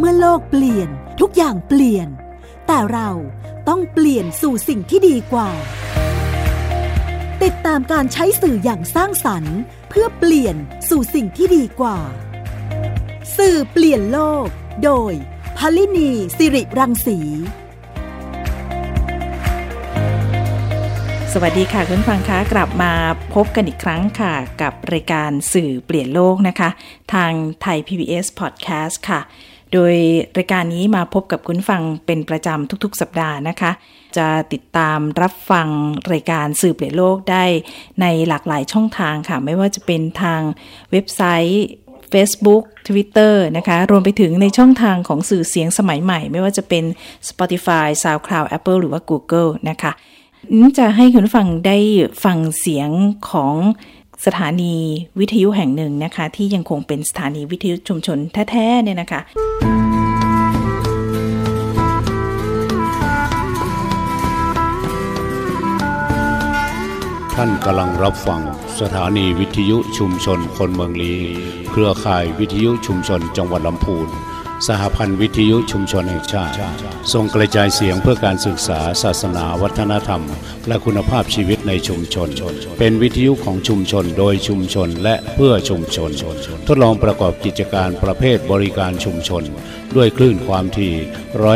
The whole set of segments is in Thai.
เมื่อโลกเปลี่ยนทุกอย่างเปลี่ยน แต่เราต้องเปลี่ยนสู่สิ่งที่ดีกว่า ติดตามการใช้สื่ออย่างสร้างสรรค์ เพื่อเปลี่ยนสู่สิ่งที่ดีกว่า สื่อเปลี่ยนโลก โดยพลินีสิริรังสีสวัสดีค่ะคุณฟังคะกลับมาพบกันอีกครั้งค่ะ กับรายการสื่อเปลี่ยนโลกนะคะ ทางไทย PBS Podcast ค่ะ โดยรายการนี้มาพบกับคุณฟังเป็นประจำทุกๆ สัปดาห์นะคะ จะติดตามรับฟังรายการสื่อเปลี่ยนโลกได้ในหลากหลายช่องทางค่ะ ไม่ว่าจะเป็นทางเว็บไซต์ Facebook Twitter นะคะ รวมไปถึงในช่องทางของสื่อเสียงสมัยใหม่ ไม่ว่าจะเป็น Spotify SoundCloud Apple หรือว่า Google นะคะจะให้คุณฟังได้ฟังเสียงของ สถานีวิทยุแห่งหนึ่งนะคะ ที่ยังคงเป็นสถานีวิทยุชุมชนแท้ๆเนี่ยนะคะท่านกำลังรับฟังสถานีวิทยุชุมชนคนเมืองลี เครือข่ายวิทยุชุมชนจังหวัดลำพูน สหพันธ์วิทยุชุมชนแห่งชาติส่งกระจายเสียงเพื่อการศึกษาศาสนาวัฒนธรรม และคุณภาพชีวิตในชุมชน เป็นวิทยุของชุมชนโดยชุมชนและเพื่อชุมชน ทดลองประกอบกิจการประเภทบริการชุมชน ด้วยคลื่นความถี่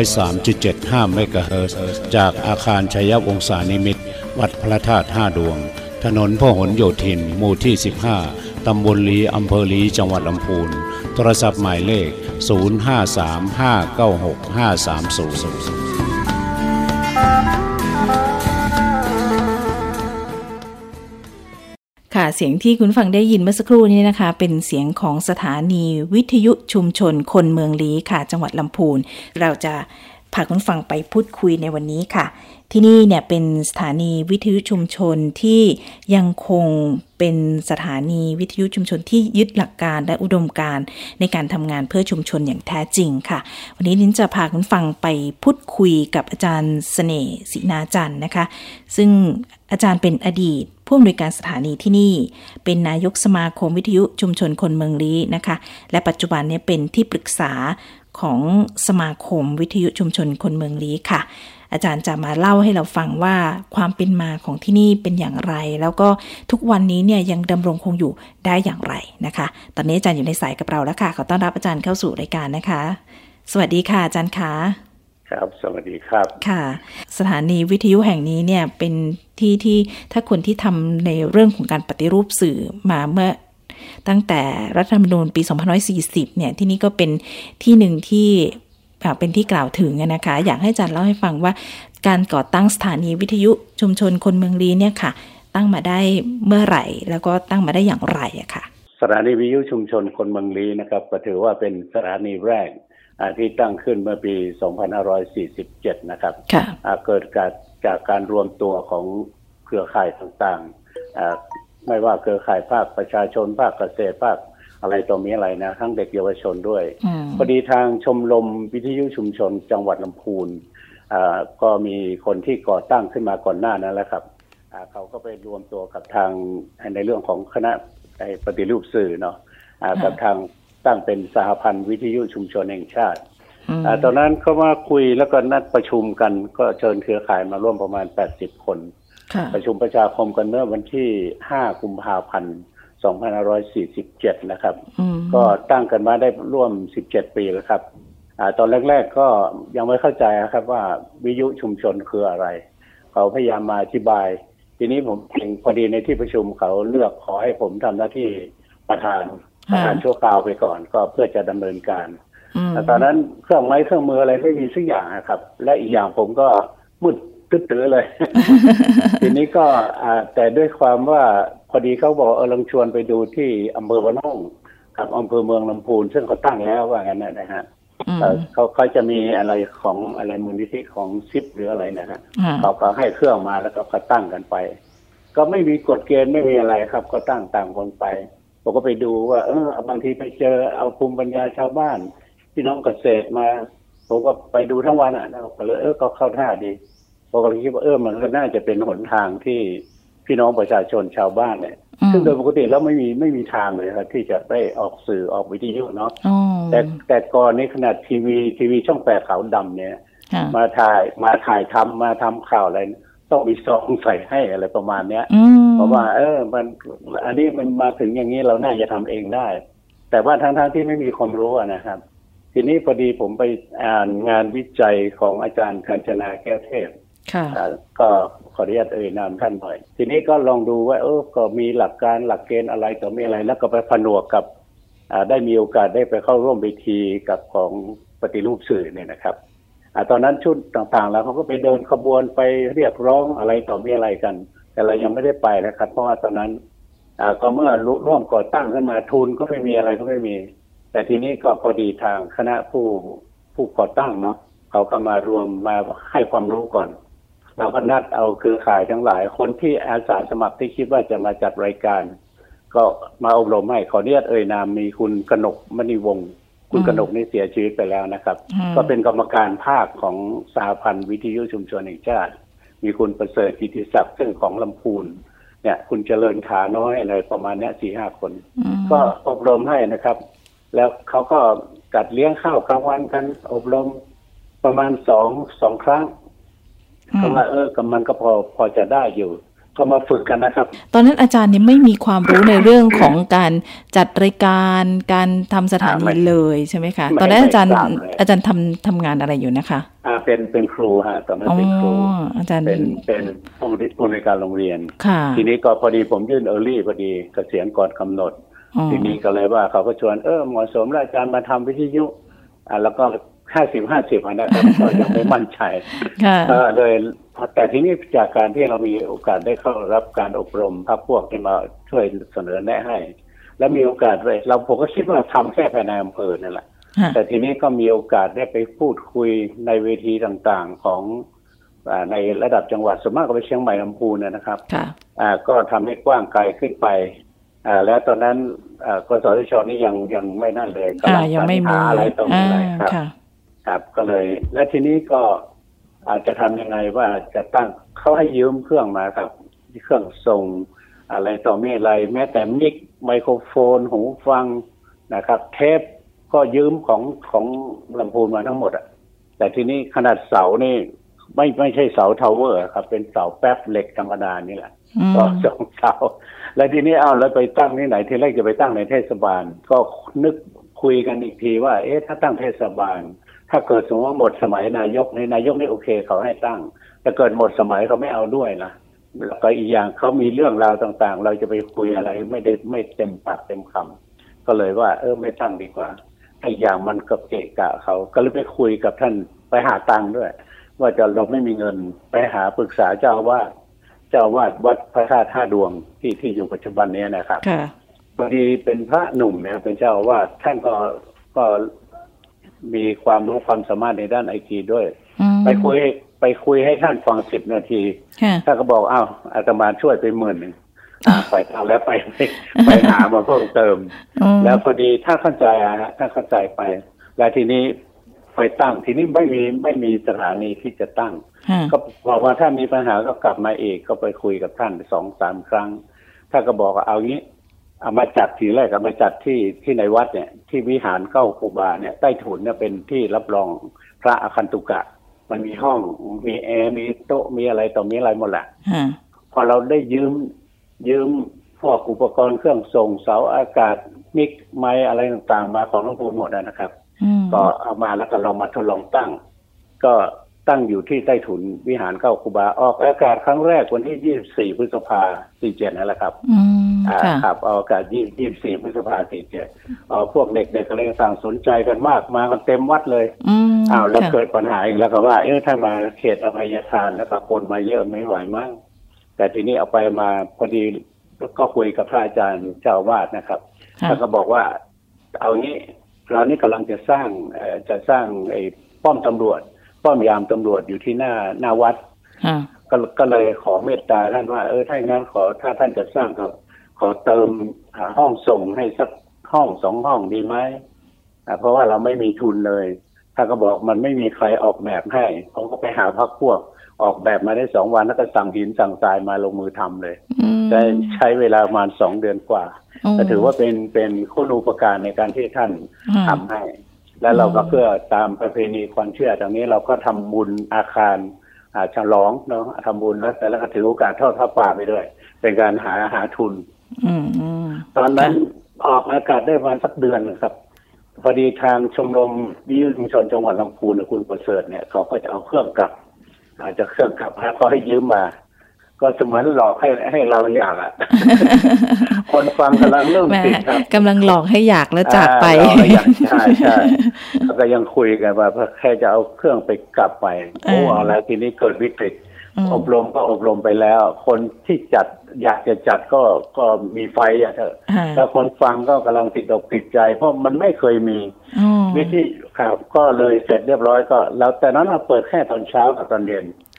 103.75 เมกะเฮิรตซ์จากอาคารชัยวงศานิมิตวัดพระธาตุห้าดวง ถนนพหลโยธิน หมู่ที่ 15 ตำบลลีอำเภอลีจังหวัดลำพูน โทรศัพท์หมายเลข 0535965300ค่ะเสียงที่คุณฟังได้ยินเมื่อสักครู่นี้นะคะ เป็นเสียงของสถานีวิทยุชุมชนคนเมืองลีค่ะ จังหวัดลำพูน เราจะ พาคุณฟังไปพูดคุยในวันนี้ค่ะ ที่นี่เนี่ยเป็นสถานีวิทยุชุมชนที่ยังคงเป็นสถานีวิทยุชุมชนที่ยึดหลักการและอุดมการณ์ในการทำงานเพื่อชุมชนอย่างแท้จริงค่ะ วันนี้นิ้นจะพาคุณฟังไปพูดคุยกับอาจารย์เสน่ห์ศินาจันทร์นะคะ ซึ่ง อาจารย์เป็นอดีตผู้อำนวยการสถานีที่นี่ เป็นนายกสมาคมวิทยุชุมชนคนเมืองลี้นะคะ และปัจจุบันเนี่ยเป็นที่ปรึกษาของสมาคมวิทยุชุมชนคนเมืองลี้ค่ะ อาจารย์จะมาเล่าให้เราฟังว่าความเป็นมาของที่นี่เป็นอย่างไร แล้วก็ทุกวันนี้เนี่ยยังดำรงคงอยู่ได้อย่างไรนะคะ ตอนนี้อาจารย์อยู่ในสายกับเราแล้วค่ะ ขอต้อนรับอาจารย์เข้าสู่รายการนะคะ สวัสดีค่ะอาจารย์คะ ครับ สวัสดีครับ ค่ะ สถานีวิทยุแห่งนี้เนี่ยเป็นที่ที่ถ้าคนที่ทำในเรื่องของการปฏิรูปสื่อมาเมื่อตั้งแต่รัฐธรรมนูญปี 2540 เนี่ย ที่นี่ก็เป็นที่หนึ่งที่เป็นที่กล่าวถึงนะคะ อยากให้อาจารย์เล่าให้ฟังว่าการก่อตั้งสถานีวิทยุชุมชนคนเมืองลีเนี่ยค่ะ ตั้งมาได้เมื่อไหร่ แล้วก็ตั้งมาได้อย่างไรอะค่ะ สถานีวิทยุชุมชนคนเมืองลีนะครับก็ถือว่าเป็นสถานีแรก ที่ตั้งขึ้นเมื่อปี 2547 นะครับค่ะเกิดจากจากการรวมตัวของเครือข่ายต่างๆ ไม่ว่าเครือข่ายภาคประชาชนภาคเกษตรภาคอะไรตัวมีอะไรนะ ทั้งเด็กเยาวชนด้วยพอดีทางชมรมวิทยุชุมชนจังหวัดลำพูนก็มีคนที่ก่อตั้งขึ้นมาก่อนหน้านั้นแล้วครับเขาก็ไปรวมตัวกับทางในเรื่องของคณะปฏิรูปสื่อเนาะกับทาง ตั้งเป็นสหพันธ์วิทยุชุมชนแห่งชาติตอนนั้นก็มาคุยแล้วก็นัดประชุมกัน ก็เชิญเครือข่ายมาร่วมประมาณ 80 คน ประชุมประชาคมกันเมื่อวันที่ 5 กุมภาพันธ์ 2547 นะครับ ก็ตั้งกันมาได้ร่วม 17 ปีแล้วครับอตอนแรก ๆ ก็ยังไม่เข้าใจครับว่าวิทยุชุมชนคืออะไร เขาพยายามมาอธิบาย ทีนี้ผมเองพอดีในที่ประชุมเขาเลือกขอให้ผมทำหน้าที่ประธาน ประธานชั่วคราวไปก่อนก็เพื่อจะดำเนินการแต่ตอนนั้นเครื่องไม้เครื่องมืออะไรไม่มีสักอย่างครับ และอีกอย่างผมก็มืดตึ๊ดๆเลย ทีนี้ก็แต่ด้วยความว่าพอดีเขาบอกเออลองชวนไปดูที่อำเภอวันน่งกับอำเภอเมืองลำพูน ซึ่งเขาตั้งแล้วว่างั้นนะฮะเขาเขาจะมีอะไรของอะไรมูลนิธิของซิปหรืออะไรนะฮะเขาก็ให้เครื่องมาแล้วก็ตั้งกันไป ก็ไม่มีกฎเกณฑ์ไม่มีอะไรครับ ก็ตั้งตามคนไป ผมก็ไปดูว่า เออบางทีไปเจอเอาภูมิปัญญาชาวบ้านพี่น้องเกษตรมา ผมก็ไปดูทั้งวันอะก็เลยเออก็เข้าท่าดีผมก็เลยคิดว่าเออมันก็น่าจะเป็นหนทางที่พี่น้องประชาชนชาวบ้านเนี่ยซึ่งโดยปกติแล้วไม่มีไม่มีทางเลยครับที่จะได้ออกสื่อออกวิทยุเนาะอ๋อแต่แต่ก่อนนี้ขนาดทีวีทีวีช่องแปดขาวดำเนี่ยค่ะมาถ่ายมาถ่ายทำมาทำข่าวอะไร ต้องมีซองใส่ให้อะไรประมาณเนี้ยอืมเพราะว่า เออ มันอันนี้มันมาถึงอย่างนี้เราน่าจะทำเองได้ แต่ว่าทั้งๆทที่ไม่มีความรู้อะนะครับ ทีนี้พอดีผมไปอ่านงานวิจัยของอาจารย์กัญจนาแก้วเทพค่ะอ่าก็ขออนุญาตเอ่ยนามท่านหน่อย ทีนี้ก็ลองดูว่า เออก็มีหลักการหลักเกณฑ์อะไรต่อมีอะไร แล้วก็ไปผนวกกับอ่าได้มีโอกาสได้ไปเข้าร่วมเวทีกับของปฏิรูปสื่อเนี่ยนะครับ อ่าตอนนั้นชุดต่างๆ แล้วเขาก็ไปเดินขบวนไปเรียกร้องอะไรต่อมีอะไรกัน แต่เรายังไม่ได้ไปนะครับ เพราะว่าตอนนั้นอ่าก็เมื่อร่วมก่อตั้งขึ้นมาทุนก็ไม่มีอะไรก็ไม่มี แต่ทีนี้ก็พอดีทางคณะผู้ผู้ก่อตั้งเนาะเขาก็มารวมมาให้ความรู้ก่อน เราก็นัดเอาเครือข่ายทั้งหลาย คนที่อาสาสมัครที่คิดว่าจะมาจัดรายการ ก็มาอบรมให้ขออนุญาตเอ่ยนามมีคุณกนกมณีวงศ์ คุณอืมกนกนี่เสียชีวิตไปแล้วนะครับอืมก็เป็นกรรมการภาคของสหพันธ์วิทยุชุมชนแห่งชาติ มีคุณประเสริฐกิติศักดิ์ซึ่งของลำพูนเนี่ย คุณเจริญขาน้อยอะไรประมาณเนี้ยสี่ห้าคนอืมก็อบรมให้นะครับ แล้วเขาก็จัดเลี้ยงข้าวกลางวันกันอบรมประมาณสองสองครั้งอืก็มว่าเออก็มันก็พอพอจะได้อยู่ ก็มาฝึกกันนะครับ ตอนนั้นอาจารย์นี่ไม่มีความรู้ในเรื่องของการจัดรายการการทำสถาไม่นีเลยใช่ไหมคะไม่ตอนนั้นอาจารย์ไม่ทราบเลยอาจารย์ทำทำงานอะไรอยู่นะคะอ่าเป็นเป็นครูฮะตอนนั้นอ๋อเป็นครูอาจารย์เป็นเป็นผู้บริผู้ในวยการโรงเรียนค่ะทีนี้ก็พอดีผมยื่นเออร์ลี่พอดีเกษียณก่อนกำหนดอ๋อทีนี้ก็เลยว่าเขาก็ชวนเออเหมาะสมแล้วอาจารย์มาทำวิทยุอ่าแล้วก็ ห้าสิบห้าสิบนะครับก็ยังไม่มั่นใจค่ะเออเลยแต่ทีนี้จากการที่เรามีโอกาสได้เข้ารับการอบรมพักพวกที่มาช่วยเสนอแนะให้ แล้วมีโอกาสเลยเราผมก็คิดว่าทำแค่ภายในอำเภอนั่นแหละค่ะแต่ทีนี้ก็มีโอกาสได้ไปพูดคุยในเวทีต่างๆของอาในระดับจังหวัดสวนมากก็ไปเชียงใหม่ลำพูนนะนะครับค่ะอ่าก็ทำให้กว้างไกลขึ้นไปอ่าแล้วตอนนั้นอ่ากสทชนี่ยังยังไม่นั่นเลยกำค่ะลังยังไม่มีหาอะไรต่อมีอ่าอะไรครับ ค่ะครับก็เลย และทีนี้ก็อาจจะทำยังไงว่าจะตั้งเขาให้ยืมเครื่องมาครับเครื่องส่งอะไรต่อมีอะไรแม้แต่มิกไมโครโฟนหูฟังนะครับ เทปก็ยืมของของลำพูนมาทั้งหมดอะแต่ทีนี้ขนาดเสานี่ไม่ไม่ใช่เสา tower ครับ เป็นเสาแป๊บเหล็กธรรมดานี่แหละอืมก็สองเสาแล้วทีนี้เอาแล้วไปตั้งที่ไหนทีแรกจะไปตั้งในเทศบาล ก็นึกคุยกันอีกทีว่า เอ๊ะถ้าตั้งเทศบาล ถ้าเกิดสมมติว่าหมดสมัยนายกในนายกนี่โอเคเขาให้ตั้งแต่เกิดหมดสมัยเขาไม่เอาด้วยนะแล้วก็อีกอย่างเขามีเรื่องราวต่างๆ เราจะไปคุยอะไรไม่ได้ไม่เต็มปากเต็มคำก็เลยว่า เออไม่ตั้งดีกว่าไอ้อย่างมันก็เกะกะเขาก็เลยไปคุยกับท่านไปหาตังค์ด้วย ว่าจะเราไม่มีเงินไปหาปรึกษาเจ้าอาว่าสเจ้าอาวาดวัดพระธาตุท่าดวงที่ที่อยู่ปัจจุบันเนี้นะครับค่ะพอดีเป็นพระหนุ่มนะครับเป็นเจ้าอาวาสท่านก็ก็ มีความรู้ความสามารถในด้านไอทีด้วยอืมไปคุยไปคุยให้ท่านฟังสิบนาทีค่ะท่านก็บอกอ้าวอาตมาช่วยไปหมื่นหนึ่งอ่าไปเอาแล้วไปไปไปหามาเพิ่มเติมอืมแล้วพอดีถ้าเข้าใจอะฮะถ้าเข้าใจไป แล้วทีนี้ไปตั้ง ทีนี้ไม่มีไม่มีสถานีที่จะตั้งค่ะก็บอกว่าถ้ามีปัญหาก็กลับมาเองก็ไปคุยกับท่านสองสามครั้งถ้านก็บอกว่าเอางี้ เอามาจัดทีแรกเอามาจัดที่ที่ในวัดเนี่ย ที่วิหารเก้าครูบาเนี่ยใต้ถุนเนี่ยเป็นที่รับรองพระอคันตุกะ มันมีห้องมีแอร์มีโต๊ะมีอะไรต่อมีอะไรหมดแหละค่ะพอเราได้ยืมยืมพวกอุปกรณ์เครื่องส่งเสาอากาศมิกไม้อะไรต่างๆ มาของหลวงปู่หมดนะครับอืมก็เอามาแล้วก็ลองมาทดลองตั้ง ก็ ตั้งอยู่ที่ใต้ถุนวิหารเก้าครูบาออกอากาศครั้งแรกวันที่24พฤษภาสี่เจ็ดนั่นแหละครับอืมอ่าค่ะครับออกอากาศ24พฤษภาสี่เจ็ดพวกเด็กๆก็เลยต่างสนใจกันมากมากันเต็มวัดเลยอืมอ้าวแล้วค่ะเกิดปัญหาอีกแล้วก็ว่าเออถ้ามาเขตอภัยทานแล้วก็คนมาเยอะไม่ไหวมั้งแต่ทีนี้เอาไปมาพอดีก็คุยกับพระอาจารย์เจ้าอาวาสนะครับค่ะท่านก็บอกว่าเอางี้เรานี่กำลังจะสร้างเอ่อจะสร้างไอ้ป้อมตำรวจ ป้อมยามตำรวจอยู่ที่หน้าหน้าวัดค่ะก็ก็เลยขอเมตตาท่านว่า เออถ้าอย่างนั้นขอถ้าท่านจะสร้างก็ขอเติมหาห้องส่งให้สักห้องสองห้องดีไหมอ่าเพราะว่าเราไม่มีทุนเลยท่านก็บอกมันไม่มีใครออกแบบให้ผมก็ไปหาพักพวกออกแบบมาได้สองวันแล้วก็สั่งหินสั่งทรายมาลงมือทำเลยได้ใช้เวลาประมาณสองเดือนกว่าก็ถือว่าเป็นเป็นคุณูปการในการที่ท่านทำให้ แล้วเราก็เพื่อตามประเพณีความเชื่อตรงนี้เราก็ทำบุญอาคารอาฉลองเนาะทำบุญแล้วแต่แล้วก็ถือโอกาสทอดผ้าป่าไปด้วย เป็นการหาหาทุนตอนนั้นออกอากาศได้ประมาณสักเดือนครับ พอดีทางชมรมวิทยุชุมชนจังหวัดลำพูนคุณประเสริฐเนี่ยเขาก็จะเอาเครื่องกลับ อาจจะเครื่องกลับเขาให้ยืมมา ก็เสมือนหลอกให้ให้เราอยากอะ คนฟังกำลังเริ่มติดครับกำลังหลอกให้อยากแล้วจากไปใช่ใช่ก็ยังคุยกันว่าแค่จะเอาเครื่องไปกลับไปโอ้เอาแล้วทีนี้เกิดวิกฤตอบรมก็อบรมไปแล้ว คนที่จัดอยากจะจัดก็ก็มีไฟอะเถอะแล้วคนฟังก็กำลังติดอกติดใจ เพราะมันไม่เคยมีวิธีครับก็เลยเสร็จเรียบร้อยก็ แล้วแต่นั้นเราเปิดแค่ตอนเช้ากับตอนเย็นอ่า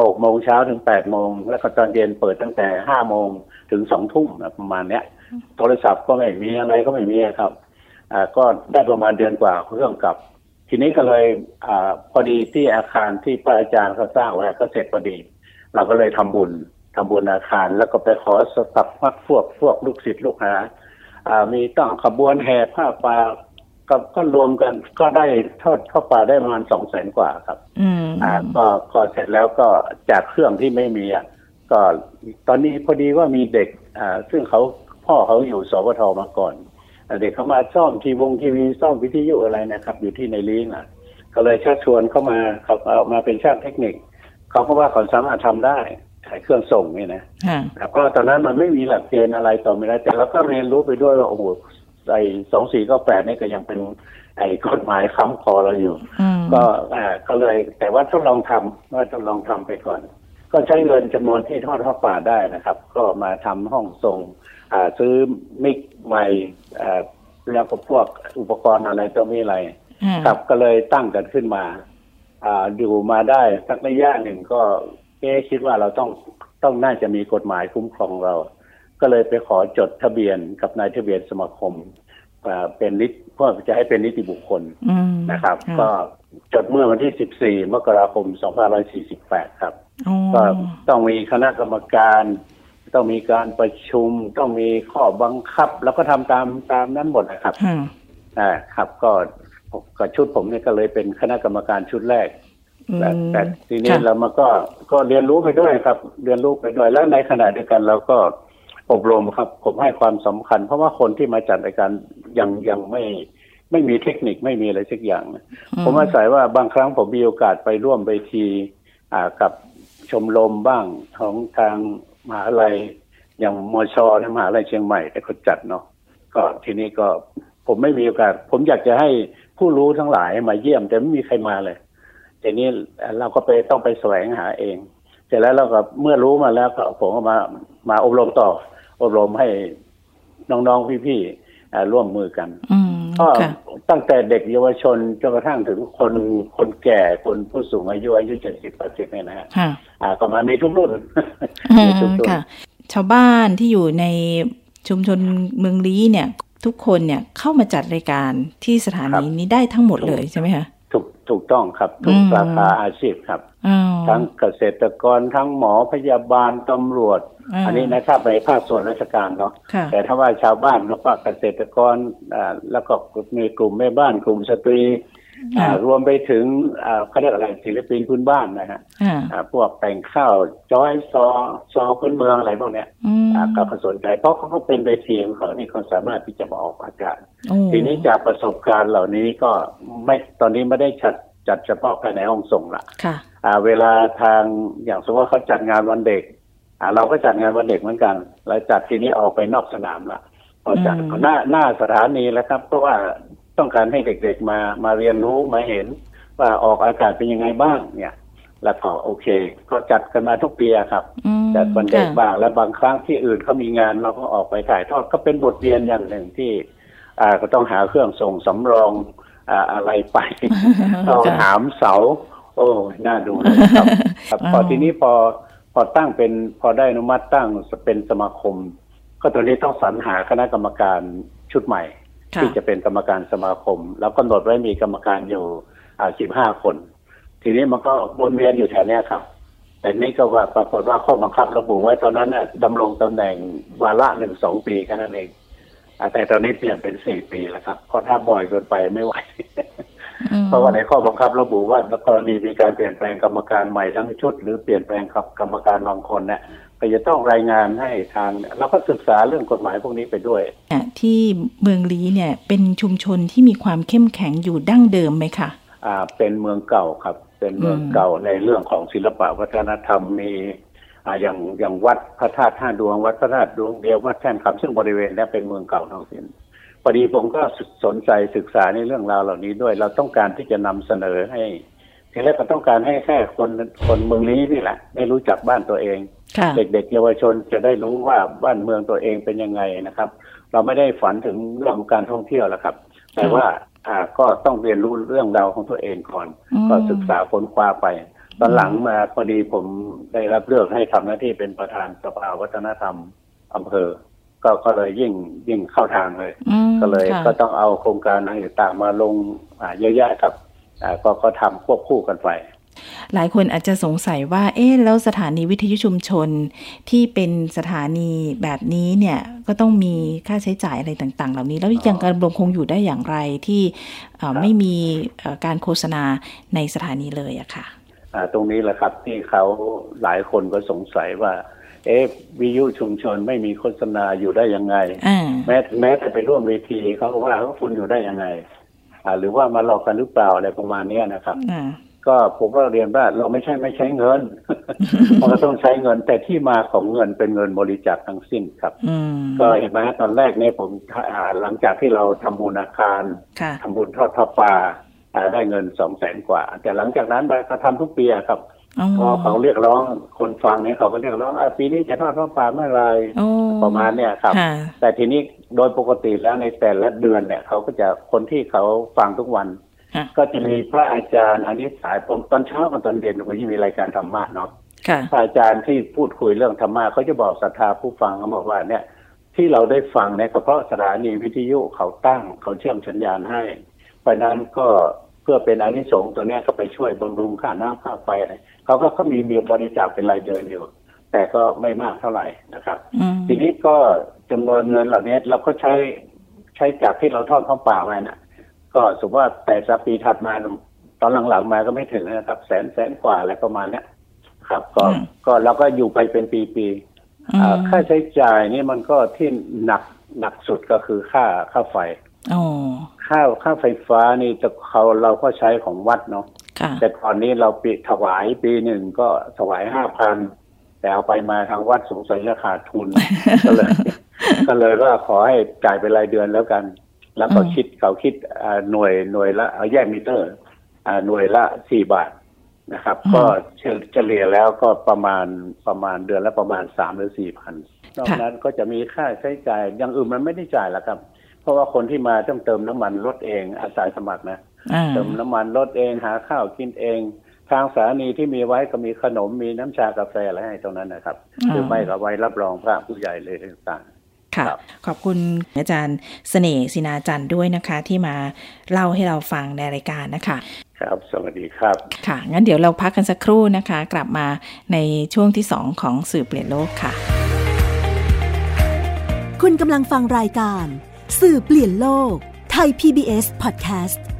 หกโมงเช้าถึงแปดโมง แล้วก็ตอนเย็นเปิดตั้งแต่ห้าโมงถึงสองทุ่มประมาณเนี้ย โทรศัพท์ก็ไม่มีอะไรก็ไม่มีครับอ่าก็ได้ประมาณเดือนกว่าเครื่องกับ ทีนี้ก็เลยอพอดีที่อาคารที่พระอาจารย์เขาสร้างไว้ก็เสร็จพอดี เราก็เลยทำบุญทำบุญอาคาร แล้วก็ไปขอสตับพักพวกพวกลูกศิษย์ลูกหาอ่ามีต้องขบวนแห่ผ้าป่า ก็ก็รวมกันก็ได้ทอดข้าป่าได้ประมาณสองแสนกว่าครับ อืมอ่าก็ก็เสร็จแล้วก็จากเครื่องที่ไม่มีอะก็ตอนนี้พอดีว่ามีเด็กอ่าซึ่งเขาพ่อเขาอยู่สวทมาก่อนเด็กเขามาซ่อมทีวงทีวีซ่อมวิทยุอะไรนะครับ อยู่ที่ในลีน่ะก็เลยชักชวนเข้ามาเขาเอามาเป็นช่างเทคนิคเขาก็ว่าเขาสามารถทำได้ขายเครื่องส่งนี่นะแต่ก็ตอนนั้นมันไม่มีหลักเกณฑ์อะไรต่อไม่ได้แต่เราก็เรียนรู้ไปด้วยว่าโอ้โห ไอ้สองสี่ก็แปดนี่ก็ยังเป็นไอ้กฎหมายค้ำคอเราอยู่ ก็อ่าก็เลย แต่ว่าทดลองทำว่าทดลองทำไปก่อน ก็ใช้เงินจำนวนที่ทอดทอดป่าได้นะครับ ก็มาทำห้องส่งซื้อมิกใหม่แล้วก็พวกอุปกรณ์อะไรตัวมีอะไร ครับก็เลยตั้งกันขึ้นมาออยู่มาได้สักระยะหนึ่งก็เอ๊คิดว่าเราต้องต้องน่าจะมีกฎหมายคุ้มครองเรา ก็เลยไปขอจดทะเบียนกับนายทะเบียนสมาคมเป็นนิติเพื่อจะให้เป็นนิติบุคคลนะครับ ก็จดเมื่อวันที่ 14 มกราคม 2548 ครับ ก็ต้องมีคณะกรรมการ ต้องมีการประชุม ต้องมีข้อบังคับ แล้วก็ทำตามตามนั้นหมดนะครับอ่าครับ ก็ก็ชุดผมเนี่ยก็เลยเป็นคณะกรรมการชุดแรกแต่แต่ทีนี้เรามาก็ก็เรียนรู้ไปด้วยครับ เรียนรู้ไปด้วยแล้วในขณะเดียวกันเราก็ อบรมครับ ผมให้ความสำคัญ เพราะว่าคนที่มาจัดรายการยังยังไม่ไม่มีเทคนิคไม่มีอะไรสักอย่างผมอาศัยว่าบางครั้งผมมีโอกาสไปร่วมไปทีอ่ากับชมรมบ้างของทางมหาลัยอย่างมอชอในมหาลัยเชียงใหม่ได้เขาจัดเนาะก็ทีนี้ก็ผมไม่มีโอกาส ผมอยากจะให้ผู้รู้ทั้งหลายมาเยี่ยม แต่ไม่มีใครมาเลยทีนี้เราก็ไปต้องไปแสวงหาเอง เสร็จแล้วเราก็เมื่อรู้มาแล้วก็ผมก็มามาอบรมต่อ อบรมให้น้องๆพี่ๆร่วมมือกันก็ตั้งแต่เด็กเยาวชนจนกระทั่งถึงคนคนแก่คนผู้สูงอายุอายุเจ็ดสิบแปดสิบเนี่ยนะฮะก็มาในทุกรุ่นค่ะ ชาวบ้านที่อยู่ในชุมชนเมืองลี้เนี่ย ทุกคนเนี่ยเข้ามาจัดรายการที่สถานีนี้ได้ทั้งหมดเลยใช่ไหมคะถูกถูกต้องครับ ทุกสาขาอาชีพครับ ทั้งเกษตรกรทั้งหมอพยาบาลตำรวจ อันนี้นะครับในภาคส่วนราชการเนาะแต่ถ้าว่าชาวบ้านแล้วก็เกษตรกรอ่าแล้วก็มีกลุ่มแม่บ้านกลุ่มสตรีรวมไปถึงเขาเรียกอะไรศิลปินพื้นบ้านนะฮะพวกแต่งข้าวจอยซอซอพื้นเมืองอะไรพวกเนี้ยก็สนใจเพราะเขาเป็นเวทีของเขานี่เขาสามารถที่จะมาออกอากาศทีนี้จากประสบการณ์เหล่านี้ก็ไม่ตอนนี้ไม่ได้จัดจัดเฉพาะภายในห้องส่งละเวลาทางอย่างสมมติว่าเขาจัดงานวันเด็ก เราก็จัดงานวันเด็กเหมือนกัน แล้วจัดทีนี้ออกไปนอกสนามละพอจัดหน้าหน้าสถานีแล้วครับ เพราะว่าต้องการให้เด็กๆมามาเรียนรู้มาเห็น ว่าออกอากาศเป็นยังไงบ้าง เนี่ย แล้วก็โอเค ก็จัดกันมาทุกปีครับจัดวันเด็กบ้างแล้วบางครั้งที่อื่นเขามีงานเราก็ออกไปถ่ายทอดก็เป็นบทเรียนอย่างหนึ่งที่ อ่าก็ต้องหาเครื่องส่งสำรองอ่าอะไรไปต้องหามเสา โอ้น่าดูเลยครับ ครับพอทีนี้พอ พอตั้งเป็นพอได้อนุมัติตั้งเป็นสมาคม ก็ตอนนี้ต้องสรรหาคณะกรรมการชุดใหม่ ที่จะเป็นกรรมการสมาคม แล้วกำหนดไว้มีกรรมการอยู่อ่าสิบห้าคน ทีนี้มันก็วนเวียนอยู่แถวนี้ครับ แต่นี่ก็ว่าปรากฏว่าข้อบังคับระบุไว้ตอนนั้นน่ะดำรงตำแหน่งวาระหนึ่งสองปีแค่นั้นเองแต่ตอนนี้เปลี่ยนเป็นสี่ปีแล้วครับเพราะถ้าบ่อยเกินไปไม่ไหว เพราะว่าในข้อบังคับระบุว่ากรณีมีการเปลี่ยนแปลงกรรมการใหม่ทั้งชุด หรือเปลี่ยนแปลงกับกรรมการบางคนเนี่ยก็จะต้องรายงานให้ทางเราก็ศึกษาเรื่องกฎหมายพวกนี้ไปด้วยที่เมืองลีเนี่ยเป็นชุมชนที่มีความเข้มแข็งอยู่ดั้งเดิมไหมคะอ่าเป็นเมืองเก่าครับ เป็นเมืองเก่าในเรื่องของศิลปะวัฒนธรรมมีอ่าอย่างอย่างวัดพระธาตุท่าดวงวัดพระธาตุดวงเดียววัดแท่นคำซึ่งบริเวณนี้เป็นเมืองเก่าทั้งสิ้น พอดีผมก็สนใจศึกษาในเรื่องราวเหล่านี้ด้วย เราต้องการที่จะนำเสนอให้ทีแรกก็ต้องการให้แค่คนคนเมืองนี้นี่แหละได้รู้จักบ้านตัวเองเด็กๆเยาวชนจะได้รู้ว่าบ้านเมืองตัวเองเป็นยังไงนะครับ เราไม่ได้ฝันถึงเรื่องการท่องเที่ยวแล้วครับ แต่ว่าอ่าก็ต้องเรียนรู้เรื่องราวของตัวเองก่อน ก็ศึกษาค้นคว้าไปตอนหลังมาพอดีผมได้รับเลือกให้ทำหน้าที่เป็นประธานสภาวัฒนธรรมอำเภอ ก็ก็เลยยิ่งยิ่งเข้าทางเลย ก็เลยก็ต้องเอาโครงการต่างๆมาลงเยอะแยะครับก็ก็ทำควบคู่กันไปหลายคนอาจจะสงสัยว่า เอ๊ะ แล้วสถานีวิทยุชุมชนที่เป็นสถานีแบบนี้เนี่ย ก็ต้องมีค่าใช้จ่ายอะไรต่าง ๆ เหล่านี้ แล้วยังการดำรงคงอยู่ได้อย่างไรที่ไม่มีการโฆษณาในสถานีเลยอะค่ะ ตรงนี้แหละครับที่เขาหลายคนก็สงสัยว่า เอ๊ะวิยุชุมชนไม่มีโฆษณาอยู่ได้ยังไง แม้แม้แต่ไปร่วมเวทีเขาว่าเขาคุณอยู่ได้ยังไง อ่า หรือว่ามาหลอกกันหรือเปล่าอะไรประมาณนี้นะครับก็ผมก็เรียนว่าเราไม่ใช่ไม่ใช้เงินมันก็ต้องใช้เงิน แต่ที่มาของเงินเป็นเงินบริจาคทั้งสิ้นครับก็เห็นไหมตอนแรกเนี่ยผมหลังจากที่เราทำบุญอาคารทำบุญทอดพระป่าได้เงินสองแสนกว่า แต่หลังจากนั้นเราทำทุกปีครับ พอเขาเรียกร้องคนฟังเนี่ยเขาก็เรียกร้องอปีนี้จะทอดพระป่าเมื่อไรประมาณเนี่ยครับ แต่ทีนี้โดยปกติแล้วในแต่ละเดือนเนี่ย เขาก็จะคนที่เขาฟังทุกวัน ก็จะมีพระอาจารย์อันนี้สายผมตอนเช้ากับตอนเย็นมันจะมีรายการธรรมะเนาะพระอาจารย์ที่พูดคุยเรื่องธรรมะเขาจะบอกศรัทธาผู้ฟังเขาบอกว่าเนี่ย ที่เราได้ฟังเนี่ยก็เพราะสถานีวิทยุเขาตั้งเขาเชื่อมสัญญาณให้เพราะนั้นก็เพื่อเป็นอานิสงส์ตัวนี้ก็ไปช่วยบำรุงค่าน้ำค่าไฟอะไร เขาก็เขามีมีบริจาคเป็นรายเดือนอยู่ แต่ก็ไม่มากเท่าไหร่นะครับ ทีนี้ก็จำนวนเงินเหล่านี้เราก็ใช้ใช้จากที่เราทอดข้าวเปล่าไว้นะก็สมมติว่าแต่สัปีถัดมาตอนหลังๆมาก็ไม่ถึงนะครับ แสนแสนกว่าอะไรประมาณเนี้ยครับ ก็ก็เราก็อยู่ไปเป็นปีๆค่าใช้จ่ายนี่มันก็ที่หนักหนักสุดก็คือค่าค่าไฟค่าค่าไฟฟ้านี่จะเขาเราก็ใช้ของวัดเนาะ แต่ตอนนี้เราปิดถวายปีหนึ่งก็ถวายห้าพันแต่เอาไปมาทางวัดสงสัยจะขาดทุนก็เลย ก็เลยว่าขอให้จ่ายเป็นรายเดือนแล้วกัน แล้วก็คิดเขาคิดหน่วยหน่วยละเอาแยกมิเตอร์หน่วยละสี่บาทนะครับ ก็เฉลี่ยแล้วก็ประมาณประมาณเดือนละประมาณสามหรือสี่พันนอกนั้นก็จะมีค่าใช้จ่ายอย่างอื่นมันไม่ได้จ่ายแล้วครับ เพราะว่าคนที่มาต้องเติมน้ำมันรถเองอาศัยสมัครนะ เติมน้ำมันรถเองหาข้าวกินเอง ทางสถานีที่มีไว้ก็มีขนมมีน้ำชากาแฟอะไรให้ตรงนั้นนะครับหรือไม่ก็ไว้รับรองพระผู้ใหญ่เลยต่างค่ะขอบคุณอาจารย์เสน่ห์สินาจันด้วยนะคะ ที่มาเล่าให้เราฟังในรายการนะคะ ครับสวัสดีครับ ค่ะ งั้นเดี๋ยวเราพักกันสักครู่นะคะ กลับมาในช่วงที่สองของสื่อเปลี่ยนโลกค่ะ คุณกำลังฟังรายการ สื่อเปลี่ยนโลก ไทย PBS Podcast ติ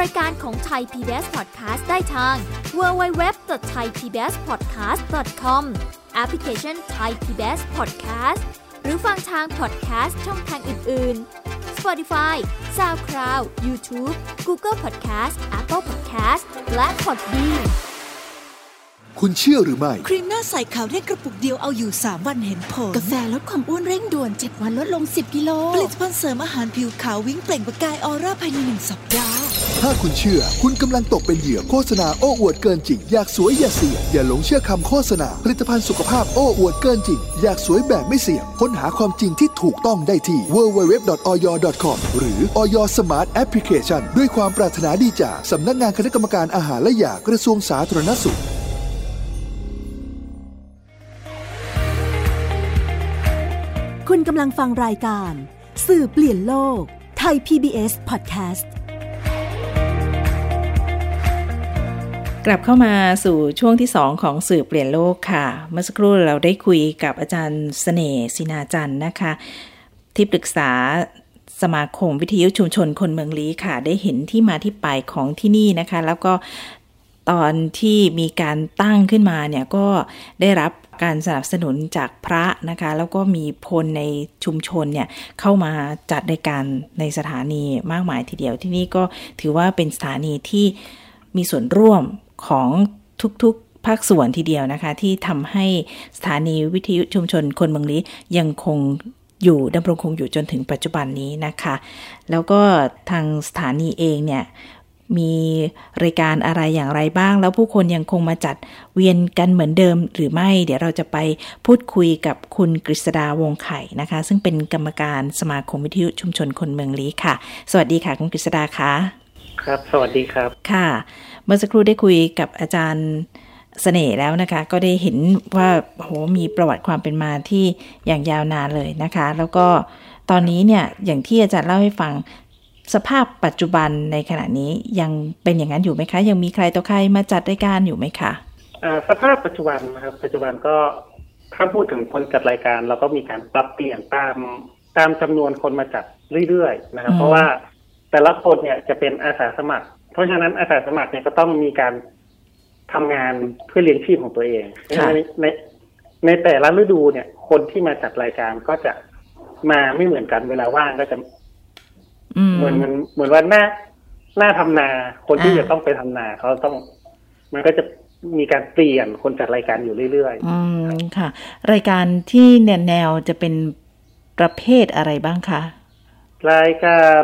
รายการของไทย PBS Podcast ได้ทาง www.thaipbspodcast.com แอปพลิเคชัน Thai PBS Podcast หรือฟังทาง podcast ช่องทางอื่น ๆ Spotify SoundCloud YouTube Google Podcast Apple Podcast และ Podbean คุณเชื่อหรือไม่ ครีมหน้าใสขาวเร่งกระปุกเดียวเอาอยู่ 3 วันเห็นผล กาแฟลดความอ้วนเร่งด่วน 7 วันลดลง 10 กิโล ผลิตภัณฑ์เสริมอาหารผิวขาววิ่งเปล่งประกายออร่าภายในหนึ่งสัปดาห์ ถ้าคุณเชื่อ คุณกำลังตกเป็นเหยื่อโฆษณาโอ้อวดเกินจริง อยากสวยอย่าเสี่ยง อย่าหลงเชื่อคำโฆษณา ผลิตภัณฑ์สุขภาพโอ้อวดเกินจริง อยากสวยแบบไม่เสี่ยง ค้นหาความจริงที่ถูกต้องได้ที่ www.oyor.com หรือ oyor Smart Application ด้วยความปรารถนาดีจากสำนักงานคณะกรรมการอาหารและยากระทรวงสาธารณสุขคุณกำลังฟังรายการ สื่อเปลี่ยนโลก ไทย PBS Podcast กลับเข้ามาสู่ช่วงที่ 2 ของสื่อเปลี่ยนโลกค่ะ เมื่อสักครู่เราได้คุยกับอาจารย์สเสน่ห์สินาจันนะคะ ที่ปรึกษาสมาคมวิทยุชุมชนคนเมืองลี้ค่ะ ได้เห็นที่มาที่ไปของที่นี่นะคะ แล้วก็ตอนที่มีการตั้งขึ้นมาเนี่ยก็ได้รับการสนับสนุนจากพระนะคะ แล้วก็มีพลในชุมชนเนี่ยเข้ามาจัดรายการในสถานีมากมายทีเดียวที่นี่ก็ถือว่าเป็นสถานีที่มีส่วนร่วม ของทุกๆภาคส่วนทีเดียวนะคะ ที่ทำให้สถานีวิทยุชุมชนคนเมืองลี้ยังคงอยู่ดำรงคงอยู่จนถึงปัจจุบันนี้นะคะ แล้วก็ทางสถานีเองเนี่ยมีรายการอะไรอย่างไรบ้าง แล้วผู้คนยังคงมาจัดเวียนกันเหมือนเดิมหรือไม่ เดี๋ยวเราจะไปพูดคุยกับคุณกฤษดาวงไข่นะคะ ซึ่งเป็นกรรมการสมาคมวิทยุชุมชนคนเมืองลี้ค่ะ สวัสดีค่ะ คุณกฤษดาคะ ครับ สวัสดีครับ ค่ะ เมื่อสักครู่ได้คุยกับอาจารย์เสน่ห์แล้วนะคะ ก็ได้เห็นว่าโหมีประวัติความเป็นมาที่อย่างยาวนานเลยนะคะ แล้วก็ตอนนี้เนี่ยอย่างที่อาจารย์เล่าให้ฟังสภาพปัจจุบันในขณะนี้ยังเป็นอย่างนั้นอยู่ไหมคะ ยังมีใครต่อใครมาจัดรายการอยู่ไหมคะสภาพปัจจุบันนะครับ ปัจจุบันก็ถ้าพูดถึงคนจัดรายการ เราก็มีการปรับเปลี่ยนตามตามจำนวนคนมาจัดเรื่อยๆนะครับ เพราะว่า แต่ละคนเนี่ยจะเป็นอาสาสมัคร เพราะฉะนั้นอาสาสมัครเนี่ยก็ต้องมีการทำงานเพื่อเลี้ยงชีพของตัวเองในในในแต่ละฤดูเนี่ย คนที่มาจัดรายการก็จะมาไม่เหมือนกันเวลาว่างก็จะเหมือนมันเหมือนว่าหน้าหน้าทำนา คนที่จะต้องไปทำนาเขาต้อง มันก็จะมีการเปลี่ยนคนจัดรายการอยู่เรื่อยๆ อืมค่ะ รายการที่แนวแนวจะเป็นประเภทอะไรบ้างคะ รายการ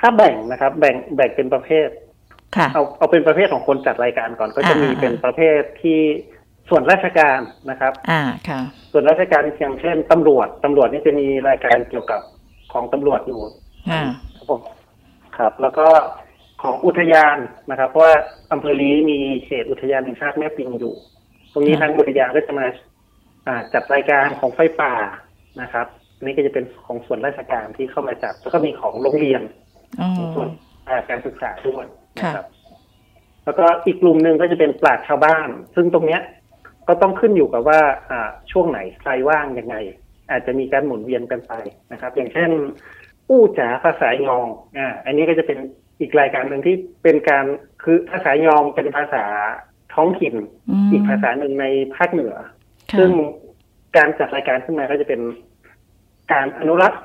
ถ้าแบ่งนะครับ แบ่งแบ่งเป็นประเภทค่ะเอาเอาเป็นประเภทของคนจัดรายการก่อน ก็จะมีเป็นประเภทที่ส่วนราชการนะครับ อ่าค่ะ ส่วนราชการอย่างเช่นตำรวจตำรวจนี่จะมีรายการเกี่ยวกับของตำรวจอยู่อ่าผมครับ แล้วก็ของอุทยานนะครับ เพราะว่าอำเภอลีมีเขตอุทยานแห่งชาติแม่ปิงอยู่ ตรงนี้ทางอุทยานก็จะมาจัดรายการของไฟป่านะครับนี่ก็จะเป็นของส่วนราชการที่เข้ามาจัดแล้วก็มีของโรงเรียน ส่วนการศึกษาด้วยนะครับ แล้วก็อีกกลุ่มหนึ่งก็จะเป็นปราชชาวบ้าน ซึ่งตรงเนี้ยก็ต้องขึ้นอยู่กับว่าอ่าช่วงไหนใครว่างยังไง อาจจะมีการหมุนเวียนกันไปนะครับ อย่างเช่น อู้จ๋าภาษายองอ่าอันนี้ก็จะเป็นอีกรายการหนึ่งที่เป็นการคือภาษายองเป็นภาษาท้องถิ่น อีกภาษาหนึ่งในภาคเหนือ ซึ่งการจัดรายการขึ้นมาก็จะเป็นการอนุรักษ์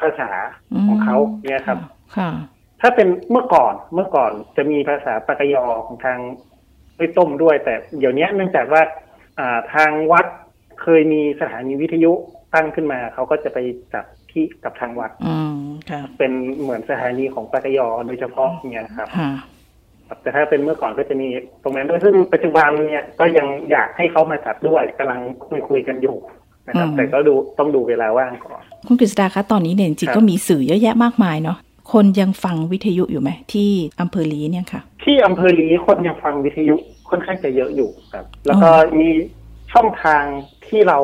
ภาษาของเขาเนี่ยครับ ถ้าเป็นเมื่อก่อนเมื่อก่อนจะมีภาษาปากยอของทางไ้ต้มด้วย แต่เดี๋ยวนี้เนื่องจากว่าอ่าทางวัดเคยมีสถานีวิทยุตั้งขึ้นมา เขาก็จะไปจับที่กับทางวัดอืมครับเป็นเหมือนสถานีของปากยอโดยเฉพาะเนี่ยครับแต่ถ้าเป็นเมื่อก่อนก็จะมีตรงนั้นด้วยซึ่งปัจจุบันเนี่ยก็ยังอยากให้เขามาจัดด้วยกำลังคุยคุยกันอยู่นะครับแต่ก็ดูต้องดูเวลาว่างก่อนคุณกฤษดาคะตอนนี้เนี่ยจริงก็มีสื่อเยอะแยะมากมายเนาะ คนยังฟังวิทยุอยู่ไหมที่อำเภอลีเนี่ยค่ะ ที่อำเภอลีคนยังฟังวิทยุค่อนข้างจะเยอะอยู่ครับ แล้วก็มีช่องทางที่เรา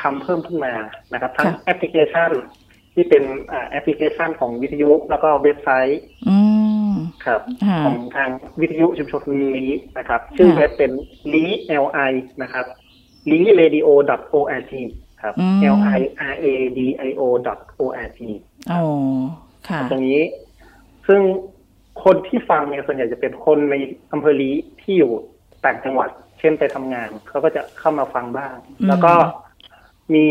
ทำเพิ่มขึ้นมานะครับ ทั้งแอปพลิเคชัน ที่เป็นแอปพลิเคชันของวิทยุ แล้วก็เว็บไซต์ครับของทางวิทยุชุมชนลีนะครับ ชื่อเว็บเป็นลีเอลไอนะครับ l i r a d i o org ครับ l i r a d i o org อ๋อค่ะ ตรงนี้ ซึ่งคนที่ฟังเนี่ยส่วนใหญ่จะเป็นคนในอำเภอลีที่อยู่ต่างจังหวัด เช่นไปทำงานเขาก็จะเข้ามาฟังบ้าง แล้วก็มี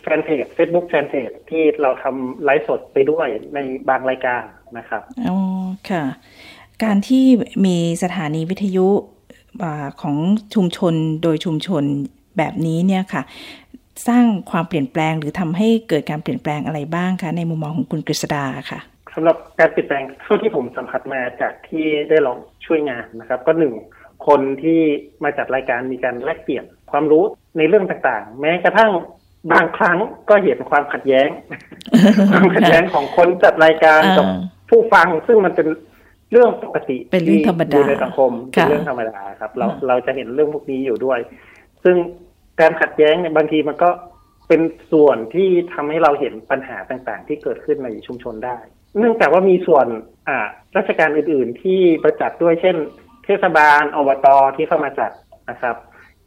แฟนเพจ Facebook แฟนเพจที่เราทำไลฟ์สดไปด้วยในบางรายการนะครับอ๋อค่ะ การที่มีสถานีวิทยุของชุมชนโดยชุมชนแบบนี้เนี่ยค่ะ สร้างความเปลี่ยนแปลง หรือทำให้เกิดการเปลี่ยนแปลงอะไรบ้างคะในมุมมองของคุณกฤษดาค่ะสำหรับการเปลี่ยนแปลงเท่าที่ผมสัมผัสมาจากที่ได้ลองช่วยงานนะครับ ก็หนึ่งคนที่มาจัดรายการมีการแลกเปลี่ยนความรู้ในเรื่องต่างๆ แม้กระทั่งบางครั้งก็เห็นความขัดแย้ง ความขัดแย้งของคนจัดรายการกับผู้ฟังซึ่งมันเป็นเรื่องปกติเป็นเรื่องธรรมดาในสังคมเป็นเรื่องธรรมดาครับ เราเราจะเห็นเรื่องพวกนี้อยู่ด้วย ซึ่ง การขัดแย้งเนี่ยบางทีมันก็เป็นส่วนที่ทำให้เราเห็นปัญหาต่างๆ ที่เกิดขึ้นในชุมชนได้ เนื่องจากว่ามีส่วนอ่าราชการอื่นๆ ที่ประจัดด้วยเช่น เทศบาลอบตที่เข้ามาจัดนะครับ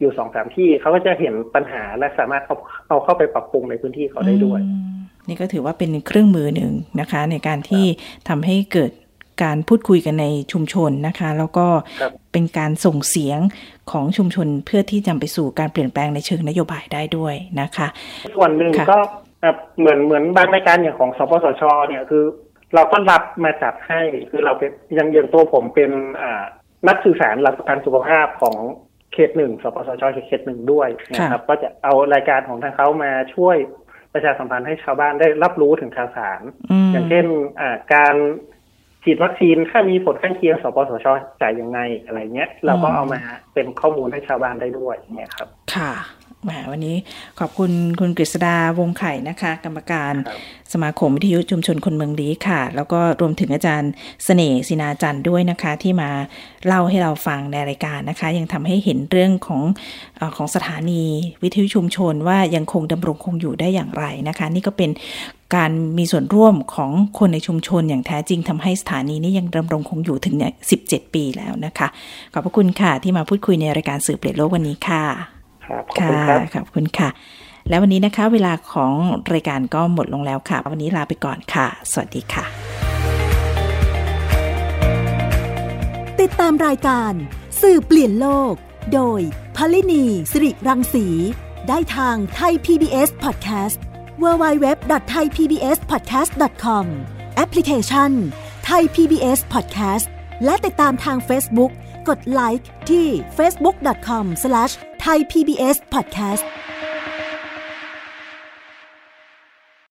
อยู่สองสามที่เขาก็จะเห็นปัญหาและสามารถเอาเอาเข้าไปปรับปรุงในพื้นที่เขาได้ด้วย นี่ก็ถือว่าเป็นเครื่องมือหนึ่งนะคะ ในการที่ทำให้เกิด การพูดคุยกันในชุมชนนะคะ แล้วก็เป็นการส่งเสียงของชุมชนเพื่อที่จะไปสู่การเปลี่ยนแปลงในเชิงนโยบายได้ด้วยนะคะส่วนหนึ่งก็เหมือนเหมือนบางรายการอย่างของสปสชเนี่ยคือ เราก็รับมาจัดให้คือเราเป็นยังยังตัวผมเป็นอ่านักสื่อสารหลักประกันสุขภาพของเขตหนึ่งสปสชเขตหนึ่งด้วยนะครับ ก็จะเอารายการของทางเขามาช่วยประชาสัมพันธ์ให้ชาวบ้านได้รับรู้ถึงข่าวสาร อย่างเช่นอ่าการ ฉีดวัคซีนถ้ามีผลข้างเคียงสปสชจ่ายยังไงอะไรเงี้ย เราก็เอามาเป็นข้อมูลให้ชาวบ้านได้ด้วยเนี่ยครับ ค่ะแหมวันนี้ขอบคุณคุณกฤษดาวงไข่นะคะ กรรมการสมาคมวิทยุชุมชนคนเมืองลีค่ะ แล้วก็รวมถึงอาจารย์เสน่ห์ศินาจันด้วยนะคะ ที่มาเล่าให้เราฟังในรายการนะคะ ยังทำให้เห็นเรื่องของอของสถานีวิทยุชุมชนว่ายังคงดำรงคงอยู่ได้อย่างไรนะคะ นี่ก็เป็น การมีส่วนร่วมของคนในชุมชนอย่างแท้จริงทำให้สถานีนี้ยังดำรงคงอยู่ถึงเนี่ย17 ปีแล้วนะคะ ขอบพระคุณค่ะที่มาพูดคุยในรายการสื่อเปลี่ยนโลกวันนี้ค่ะครับค่ะขอบคุณค่ะ แล้ววันนี้นะคะ เวลาของรายการก็หมดลงแล้วค่ะ วันนี้ลาไปก่อนค่ะ สวัสดีค่ะ ติดตามรายการสื่อเปลี่ยนโลก โดยพลินีสิริรังสี ได้ทางไทย PBS Podcast www.thaipbspodcast.com แอปพลิเคชัน Thai PBS Podcast และติดตามทาง Facebook กดไลค์ที่ facebook.com/thaipbspodcast